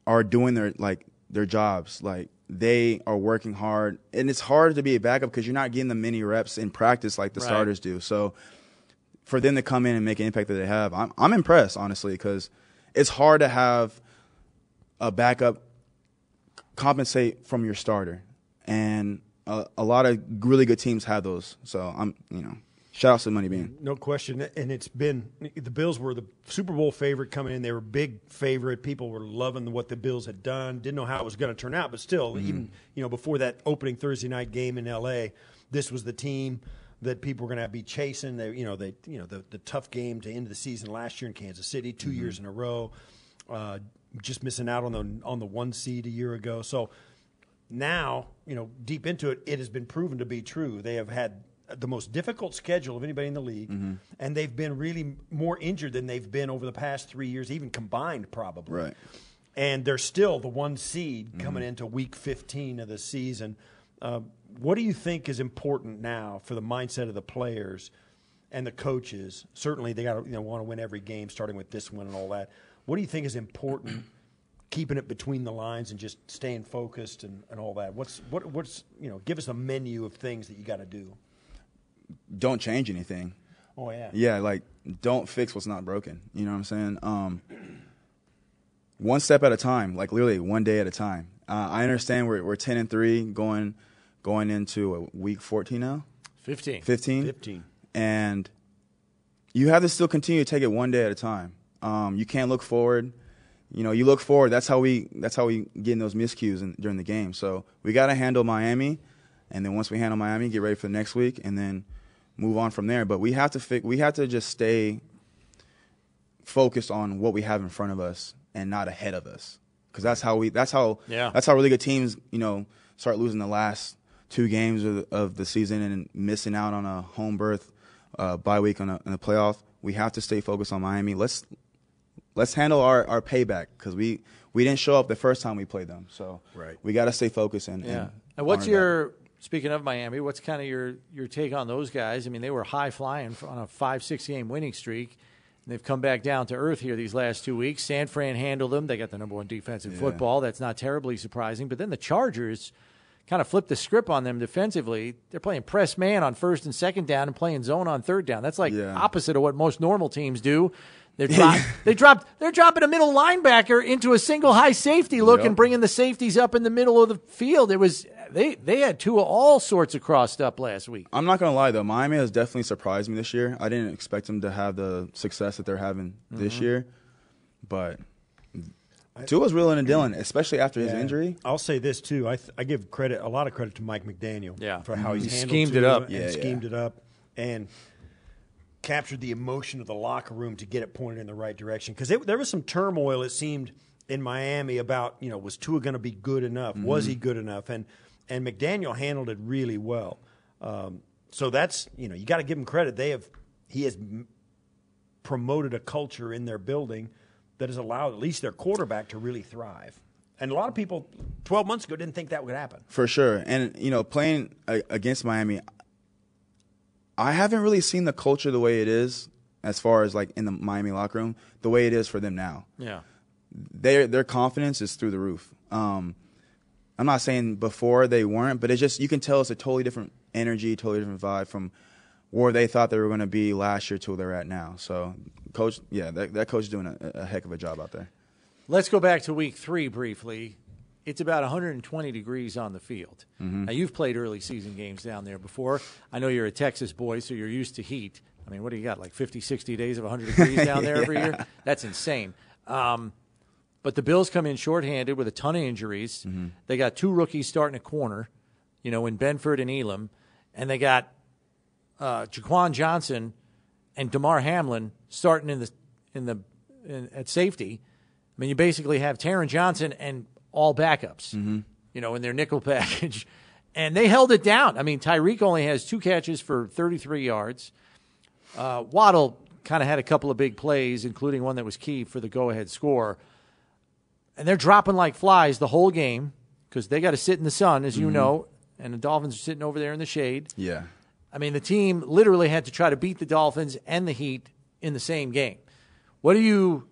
are doing their like their jobs. Like they are working hard, and it's hard to be a backup because you're not getting the many reps in practice like the Right. starters do. So for them to come in and make an impact that they have, I'm I'm impressed, honestly, because it's hard to have a backup compensate from your starter, and a, a lot of really good teams have those. So I'm you know. Shout out to Money Beane. No question. And it's been the Bills were the Super Bowl favorite coming in. They were big favorite. People were loving what the Bills had done. Didn't know how it was going to turn out, but still, even you know before that opening Thursday night game in L.A., this was the team that people were going to be chasing. They, you know, they, you know, the, the tough game to end the season last year in Kansas City, 2 years in a row, uh, just missing out on the on the one seed a year ago. So now, you know, deep into it, it has been proven to be true. They have had the most difficult schedule of anybody in the league, Mm-hmm. and they've been really more injured than they've been over the past three years, even combined, probably. Right. and they're still the one seed coming into Week 15 of the season. Uh, what do you think is important now for the mindset of the players and the coaches? Certainly, they got to you know want to win every game, starting with this one and all that. What do you think is important? Keeping it between the lines and just staying focused and, and all that. What's what what's you know? Give us a menu of things that you got to do. Don't change anything. Oh yeah. Yeah, like don't fix what's not broken. You know what I'm saying? Um, one step at a time, like literally one day at a time. Uh, I understand we're we're ten and three going going into a week fourteen now. 15. 15. 15. And you have to still continue to take it one day at a time. Um, you can't look forward. You know, you look forward. That's how we. That's how we get in those miscues in, during the game. So we got to handle Miami, and then once we handle Miami, get ready for the next week, and then move on from there. But we have to. Fi- we have to just stay focused on what we have in front of us and not ahead of us, because that's how we. That's how. Yeah. That's how really good teams. You know, start losing the last two games of the, of the season and missing out on a home berth uh, bye week on a, in the playoff. We have to stay focused on Miami. Let's let's handle our, our payback because we, we didn't show up the first time we played them. So Right. we got to stay focused and Yeah. And, And what's honor that. your speaking of Miami? What's kind of your your take on those guys? I mean, they were high flying on a five six game winning streak. And they've come back down to earth here these last two weeks. San Fran handled them. They got the number one defense in Yeah. football. That's not terribly surprising. But then the Chargers kind of flipped the script on them defensively. They're playing press man on first and second down and playing zone on third down. That's like Yeah. opposite of what most normal teams do. They're drop, they dropped they're dropping a middle linebacker into a single high safety look Yep. and bringing the safeties up in the middle of the field. It was they they had two of all sorts of crossed up last week. I'm not gonna lie though, Miami has definitely surprised me this year. I didn't expect them to have the success that they're having this Mm-hmm. year, but Tua's reeling and dealing, especially after his Yeah. injury. I'll say this too. I th- I give credit a lot of credit to Mike McDaniel. Yeah. for how he's He handled schemed it up. and Yeah, yeah. schemed it up and captured the emotion of the locker room to get it pointed in the right direction. Because there was some turmoil. It seemed in Miami about you know was Tua going to be good enough? Was Mm-hmm. he good enough? And and McDaniel handled it really well. Um, so that's you know you got to give him credit. They have he has m- promoted a culture in their building that has allowed at least their quarterback to really thrive. And a lot of people 12 months ago didn't think that would happen. For sure. And, you know, playing a- against Miami, I haven't really seen the culture the way it is as far as like in the Miami locker room, the way it is for them now. Yeah. Their their confidence is through the roof. Um, I'm not saying before they weren't, but it's just you can tell it's a totally different energy, totally different vibe from where they thought they were going to be last year to where they're at now. So, coach, yeah, that, that coach is doing a, a heck of a job out there. Let's go back to week three briefly. It's about 120 degrees on the field. Mm-hmm. Now, you've played early season games down there before. I know you're a Texas boy, so you're used to heat. I mean, what do you got, like 50, 60 days of 100 degrees <laughs> down there every year? That's insane. Um, but the Bills come in shorthanded with a ton of injuries. Mm-hmm. They got two rookies starting at corner, you know, in Benford and Elam. And they got uh, Jaquan Johnson and Damar Hamlin starting in the in the in, at safety. I mean, you basically have Taron Johnson and all backups, you know, in their nickel <laughs> package, and they held it down. I mean, Tyreek only has two catches for 33 yards. Uh, Waddle kind of had a couple of big plays, including one that was key for the go-ahead score. And they're dropping like flies the whole game because they got to sit in the sun, as you know, and the Dolphins are sitting over there in the shade. Yeah. I mean, the team literally had to try to beat the Dolphins and the Heat in the same game. What do you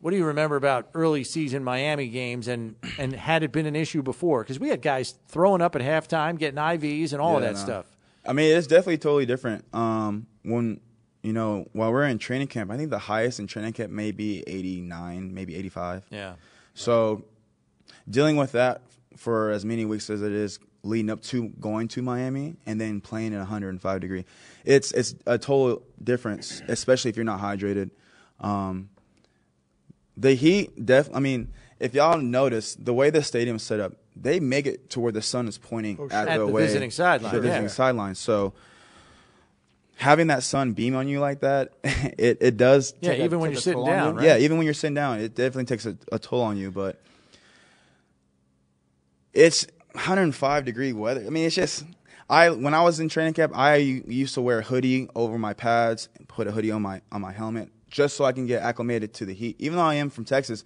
what do you remember about early season Miami games and and had it been an issue before? Because we had guys throwing up at halftime, getting IVs and all of that no. stuff. I mean, it's definitely totally different. Um, when you know, while we're in training camp, I think the highest in training camp may be 89, maybe 85. Yeah. So, dealing with that for as many weeks as it is leading up to going to Miami and then playing at 105 degree, it's it's a total difference, especially if you're not hydrated. Um, the heat, def. I mean, if y'all notice the way the stadium's set up, they make it to where the sun is pointing Oh, at, sure. At the way, visiting sideline, the visiting yeah. sideline. So having that sun beam on you like that, <laughs> it, it does. Yeah, take a- even when you're sitting down, right? Yeah, even when you're sitting down, it definitely takes a, a toll on you. But it's 105 degree weather. I mean, it's just. I when I was in training camp, I used to wear a hoodie over my pads, and put a hoodie on my on my helmet, just so I can get acclimated to the heat. Even though I am from Texas,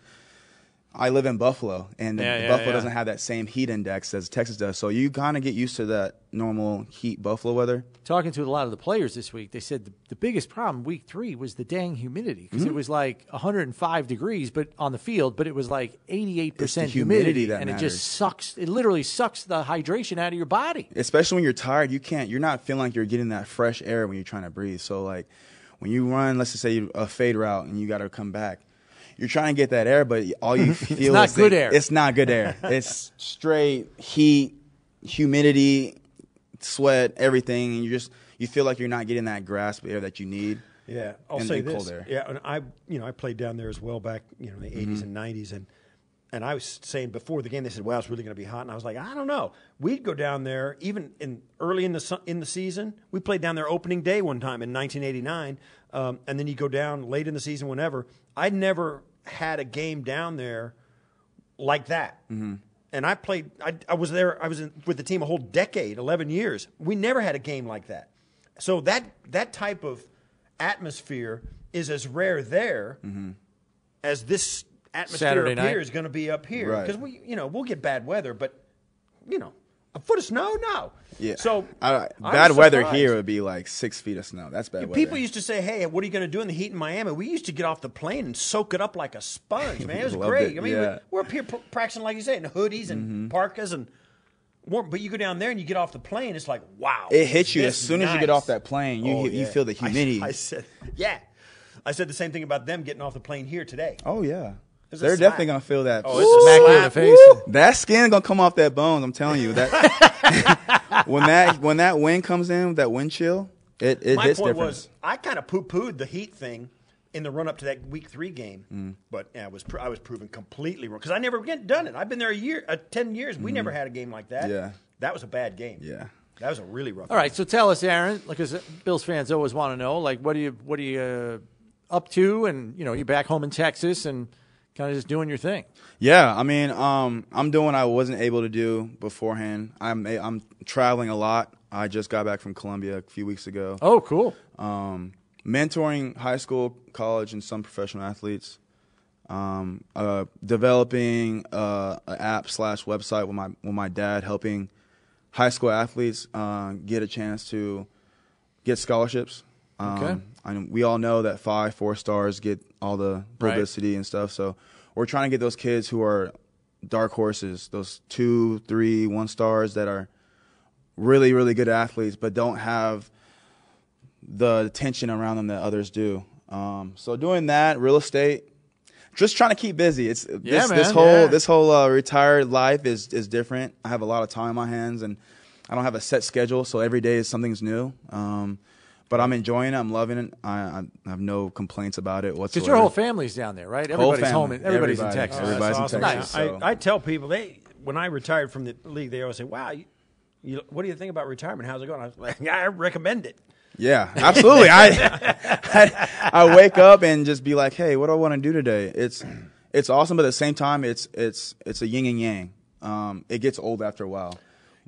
I live in Buffalo, and Yeah, yeah, Buffalo yeah. doesn't have that same heat index as Texas does. So you kind of get used to that normal heat Buffalo weather. Talking to a lot of the players this week, they said the, the biggest problem week three was the dang humidity because it Mhm. was like 105 degrees, but on the field, but it was like 88 percent humidity that and it just sucks. It literally sucks the hydration out of your body. especially when you're tired, you can't. You're not feeling like you're getting that fresh air when you're trying to breathe. So like when you run, let's just say a fade route and you got to come back, you're trying to get that air, but all you <laughs> feel is not is good air. It's not good air. <laughs> it's straight heat, humidity, sweat, everything, and you just you feel like you're not getting that grasp of air that you need. Yeah, I'll say this. cold air. Yeah, and I, you know, I played down there as well back, you know, in the 80s Mhm. and 90s, and and I was saying before the game, they said, "Well, it's really going to be hot," and I was like, "I don't know." We'd go down there even in early in the su- in the season. We played down there opening day one time in 1989, um, and then you go down late in the season, whenever. I never had a game down there like that. Mm-hmm. And I played. I, I was there. I was in, with the team a whole decade, eleven years. We never had a game like that. So that that type of atmosphere is as rare there as this atmosphere Saturday up night? here is going to be up here. Right. Because we, you know, we'll get bad weather, but you know, a foot of snow, no. Yeah. So I, I bad was weather surprised. here would be like six feet of snow. That's bad weather. People used to say, "Hey, what are you going to do in the heat in Miami?" We used to get off the plane and soak it up like a sponge, man. It was <laughs> great. it, I mean, yeah. we're, we're up here pr- practicing, like you say, in hoodies and mm-hmm. parkas and warm. But you go down there and you get off the plane, it's like, wow. it hits you as soon as you get off that plane. You Oh, you feel the I- humidity. I, said, yeah. I said the same thing about them getting off the plane here today. oh yeah. It's They're definitely gonna feel that. Oh, it's Smack in the face. Woo! That skin gonna come off that bones. I'm telling you that. <laughs> when that when that wind comes in, that wind chill, it it My hits point different. was, I kind of poo-pooed the heat thing in the run-up to that Week Three game, Mm. but yeah, I was pr- I was proven completely wrong because I never again done it. I've been there a year, uh, ten years. We Mhm. never had a game like that. Yeah. that was a bad game. Yeah, that was a really rough. All right, so tell us, Aaron, because Bills fans always want to know, like, what are you, what are you uh, up to? And you know, you're back home in Texas and kind of just doing your thing. Yeah, I mean, um, I'm doing what I wasn't able to do beforehand. I'm I'm traveling a lot. I just got back from Colombia a few weeks ago. Oh, cool. Um, mentoring high school, college, and some professional athletes. Um, uh, developing uh, an app slash website with my with my dad, helping high school athletes uh, get a chance to get scholarships. Um, Okay. and we all know that five, four stars get all the Right. publicity and stuff. So we're trying to get those kids who are dark horses, those two, three, one stars that are really, really good athletes, but don't have the attention around them that others do. Um, so doing that, real estate, just trying to keep busy. It's Yeah, this, man, this whole yeah. this whole uh, retired life is is different. I have a lot of time on my hands, and I don't have a set schedule, so every day is something's new. Um, but I'm enjoying it. I'm loving it. I, I have no complaints about it whatsoever. Because your whole family's down there, right? Whole Everybody's home. In, everybody's Everybody. in Texas. Oh, Everybody's in awesome. Texas, so- I, I tell people they when I retired from the league, they always say, "Wow, you, you, what do you think about retirement? How's it going?" I was like, <laughs> "I recommend it." Yeah, absolutely. I, <laughs> I I wake up and just be like, hey, what do I want to do today? It's it's awesome, but at the same time, it's it's it's a yin and yang. Um, it gets old after a while.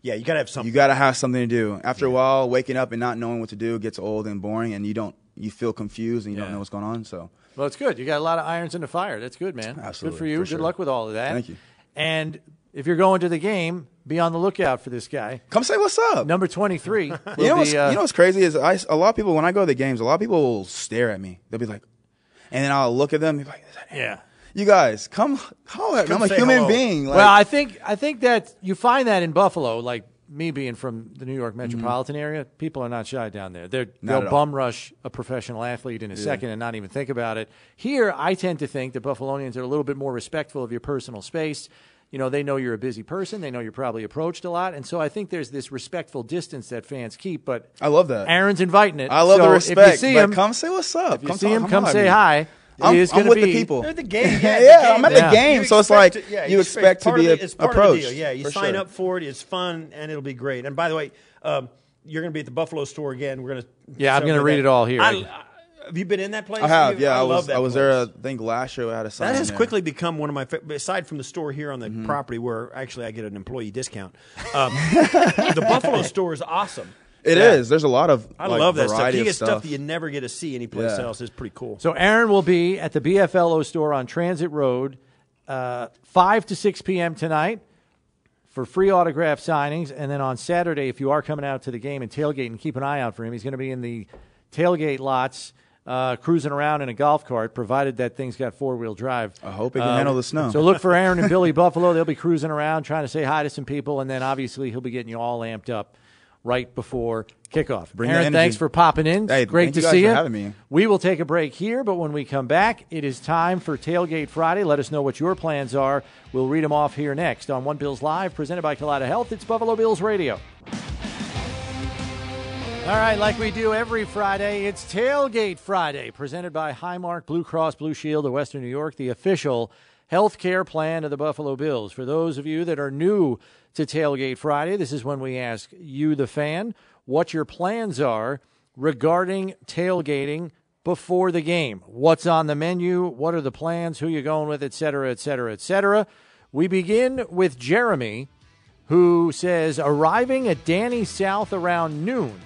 Yeah, you gotta have something. You got to have something to do. After a while, waking up and not knowing what to do gets old and boring, and you don't you feel confused and you Yeah. don't know what's going on. So Well, it's good. You got a lot of irons in the fire. That's good, man. Absolutely, Good for you. for good sure. luck with all of that. Thank you. And if you're going to the game, be on the lookout for this guy. come say what's up. Number 23. <laughs> you know what's be, uh, you know what's crazy is I, a lot of people when I go to the games, a lot of people will stare at me. They'll be like, and then I'll look at them and be like, yeah. You guys come holler at me. Come I'm a human hello. being. Like, well, I think I think that you find that in Buffalo, like me being from the New York metropolitan area, people are not shy down there. They're, Mm-hmm. Not they'll at all. bum rush a professional athlete in a second and not even think about it. Here, I tend to think that Buffalonians are a little bit more respectful of your personal space. You know, they know you're a busy person. They know you're probably approached a lot, and so I think there's this respectful distance that fans keep. But I love that. Aaron's inviting it. I love So the If you see but him, come say what's up. if you come see talk- him, come holler at say hi. It I'm, is I'm with be- the people. They're at the game. Yeah, <laughs> Yeah, the game. I'm at the game, so it's like to- yeah, you expect to be of the- it's part of the approached. deal. Yeah, you sign sure. up for it. It's fun and it'll be great. And by the way, um, you're going to be at the Buffalo store again. We're going to. Yeah, I'm gonna read it all here. I, I- have you been in that place? I have. Yeah, I, love was. that I was place. there. I think last year I had a sign. That has there. quickly become one of my, fa- aside from the store here on the Mm-hmm. property where actually I get an employee discount. Um, <laughs> the Buffalo store is awesome. It is. Yeah. There's a lot of. I like, love that stuff. variety You of get stuff. that you never get to see anyplace Yeah. else. It's pretty cool. So Aaron will be at the BFLO store on Transit Road uh, 5 to 6 p.m. tonight for free autograph signings. And then on Saturday, if you are coming out to the game and tailgating, keep an eye out for him. He's going to be in the tailgate lots. Uh, cruising around in a golf cart, provided that thing's got four wheel drive. I hope it can handle the snow. So look for Aaron and <laughs> Billy Buffalo. They'll be cruising around trying to say hi to some people, and then obviously he'll be getting you all amped up right before kickoff. Bring Aaron, thanks for popping in. Hey, Great to you see for you. having me. We will take a break here, but when we come back, it is time for Tailgate Friday. Let us know what your plans are. We'll read them off here next on One Bills Live, presented by Kaleida Health. It's Buffalo Bills Radio. All right, like we do every Friday, it's Tailgate Friday, presented by Highmark Blue Cross Blue Shield of Western New York, the official health care plan of the Buffalo Bills. For those of you that are new to Tailgate Friday, this is when we ask you, the fan, what your plans are regarding tailgating before the game. What's on the menu? What are the plans? Who you going with, et cetera, et cetera, et cetera. We begin with Jeremy, who says arriving at Danny South around noon.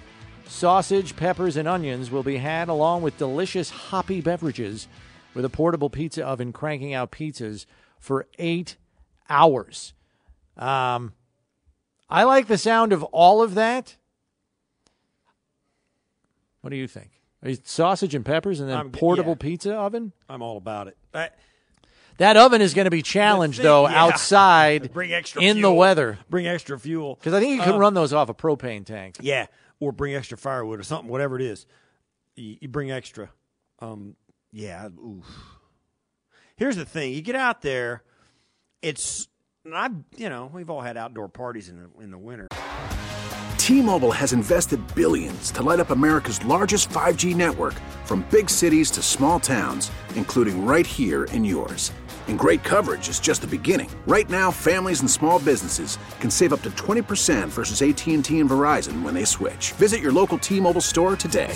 Sausage, peppers, and onions will be had along with delicious hoppy beverages with a portable pizza oven cranking out pizzas for eight hours. Um, I like the sound of all of that. What do you think? Sausage and peppers and then I'm- portable yeah. pizza oven? I'm all about it. I, That oven is going to be challenged, thing- though, yeah. outside <laughs> Bring extra in the weather. Bring extra fuel. Because I think you can Uh, run those off a propane tank. Yeah, or bring extra firewood or something, whatever it is. You, you bring extra. Um, yeah. Oof. Here's the thing: you get out there, it's I. You know, we've all had outdoor parties in the in the winter. T-Mobile has invested billions to light up America's largest 5G network from big cities to small towns, including right here in yours. And great coverage is just the beginning. Right now, families and small businesses can save up to 20% versus AT&T and Verizon when they switch. Visit your local T-Mobile store today.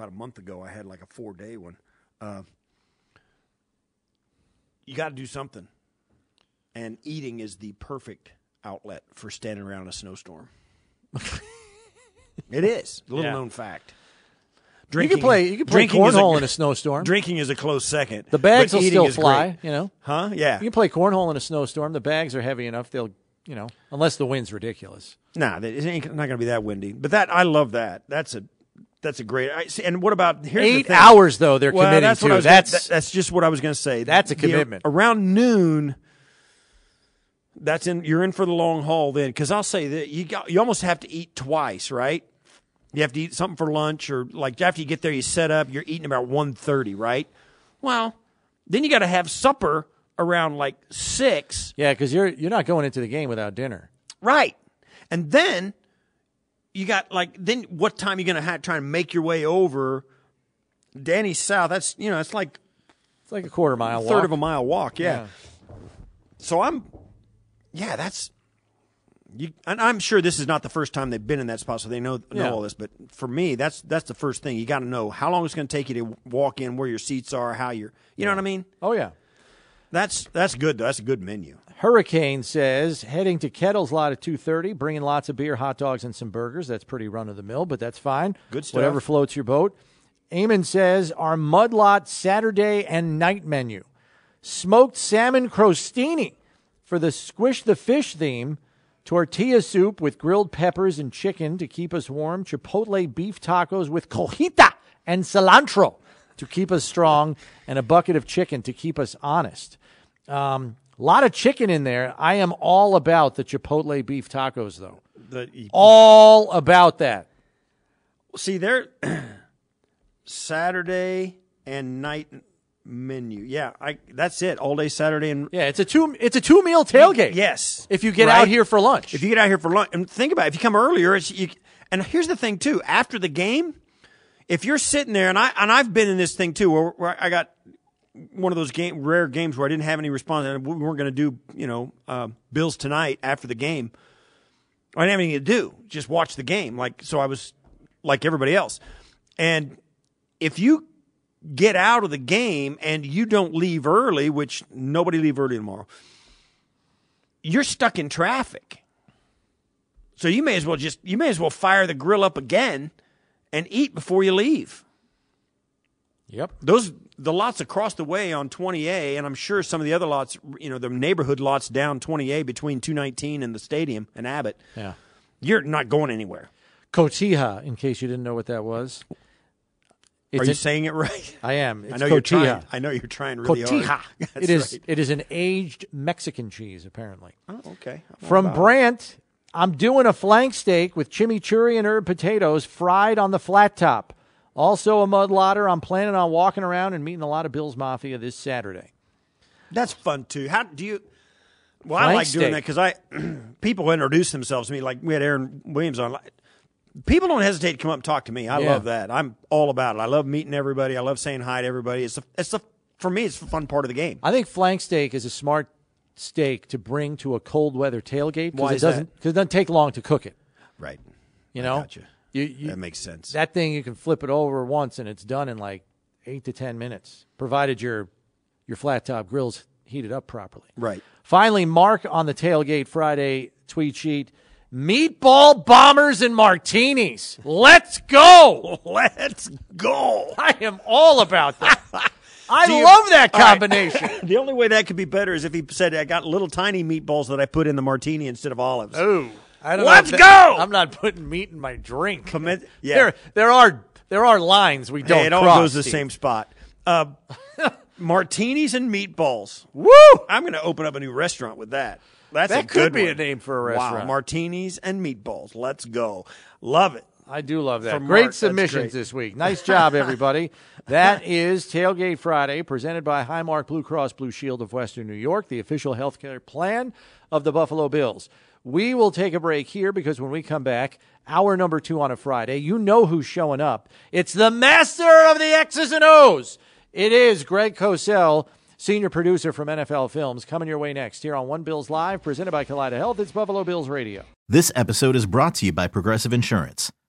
About a month ago, I had like a four day one. Uh, you got to do something, and eating is the perfect outlet for standing around a snowstorm. <laughs> it is a little Yeah. known fact. You can play- you can play drinking cornhole in a snowstorm. Drinking is a close second. The bags will still fly, great. you know. Huh? Yeah. You can play cornhole in a snowstorm. The bags are heavy enough; they'll, you know, unless the wind's ridiculous. Nah, it ain't not going to be that windy. But that I love that. That's a that's a great. I, see, and what about here's the Eight hours, though, they're well, committing that's to. Gonna- That's- that's just what I was going to say. That's a commitment. around noon. That's in. You're in for the long haul then, because I'll say that you got you almost have to eat twice, right? You have to eat something for lunch, or like after you get there, you set up. You're eating about 1.30, right? Well, then you got to have supper around like six. Yeah, because you're you're not going into the game without dinner. Right. And then you got like then what time you gonna have try and make your way over Danny South? That's you know, it's like It's like a quarter mile third walk. of a mile walk, yeah. Yeah. So I'm yeah, that's you and I'm sure this is not the first time they've been in that spot, so they know know Yeah. all this. But for me, that's that's the first thing. You gotta know how long it's gonna take you to walk in, where your seats are, how you're you know what I mean? Oh yeah. That's that's good though. That's a good menu. Hurricane says heading to Kettle's lot at two thirty, bringing lots of beer, hot dogs, and some burgers. That's pretty run of the mill, but that's fine. Good stuff. Whatever floats your boat. Eamon says our mud lot Saturday and night menu: smoked salmon crostini for the squish the fish theme, tortilla soup with grilled peppers and chicken to keep us warm, chipotle beef tacos with cojita and cilantro to keep us strong, and a bucket of chicken to keep us honest. Um, a lot of chicken in there. I am all about the chipotle beef tacos, though. The, All about that. See, they're <clears throat> Saturday and night menu. Yeah, I that's it. All day Saturday and Yeah, it's a two it's a two meal tailgate. Yes, If you get Right? out here for lunch. If you get out here for lunch, and think about it, if you come earlier, it's you. And here's the thing too: after the game, if you're sitting there, and I and I've been in this thing too, where, where I got one of those game rare games where I didn't have any response, and we weren't going to do you know uh, Bills tonight after the game. I didn't have anything to do, just watch the game. Like so, I was like everybody else. And if you get out of the game and you don't leave early, which nobody leave early tomorrow, you're stuck in traffic. So you may as well just you may as well fire the grill up again and eat before you leave. Yep. Those the lots across the way on 20A, and I'm sure some of the other lots, you know, the neighborhood lots down 20A between 219 and the stadium and Abbott. Yeah. You're not going anywhere. Cotija, in case you didn't know what that was. Are you saying it right? I am. I It's know you're trying. I know you're trying really Cotija. hard. <laughs> That's It is. right. It is an aged Mexican cheese, apparently. Oh, okay. From. Brant, I'm doing a flank steak with chimichurri and herb potatoes fried on the flat top. Also a mud lotter. I'm planning on walking around and meeting a lot of Bills Mafia this Saturday. That's fun too. How do you? Well, I Flank like doing that because I <clears throat> people introduce themselves to me. Like we had Aaron Williams on. Like, People don't hesitate to come up and talk to me. I Yeah. love that. I'm all about it. I love meeting everybody. I love saying hi to everybody. It's a, it's a, for me. It's a fun part of the game. I think flank steak is a smart steak to bring to a cold weather tailgate because it doesn't because it doesn't take long to cook it. Right. You know, gotcha. You, you, That makes sense. That thing you can flip it over once and it's done in like eight to ten minutes, provided your your flat top grill's heated up properly. Right. Finally, Mark on the tailgate Friday tweet sheet: meatball bombers and martinis. Let's go! <laughs> Let's go! I am all about that. <laughs> I you- love that All right. combination. <laughs> the only way that could be better is if he said, "I got little tiny meatballs that I put in the martini instead of olives." Oh, I don't Let's know that- go! I'm not putting meat in my drink. Commit- yeah. There, there are there are lines we don't Hey, it all cross. goes to the same spot. Uh, <laughs> martinis and meatballs. Woo! I'm going to open up a new restaurant with that. That's That a could good be one. a name for a restaurant. Wow, restaurant. martinis and meatballs. Let's go. Love it. I do love that. From great Mark, submissions great. this week. Nice job, <laughs> everybody. that is Tailgate Friday, presented by Highmark Blue Cross Blue Shield of Western New York, the official healthcare plan of the Buffalo Bills. We will take a break here because when we come back, hour number two on a Friday, you know who's showing up. It's the master of the X's and O's. It is Greg Cosell, senior producer from NFL Films, coming your way next here on One Bills Live, presented by Kaleida Health. It's Buffalo Bills Radio. This episode is brought to you by Progressive Insurance.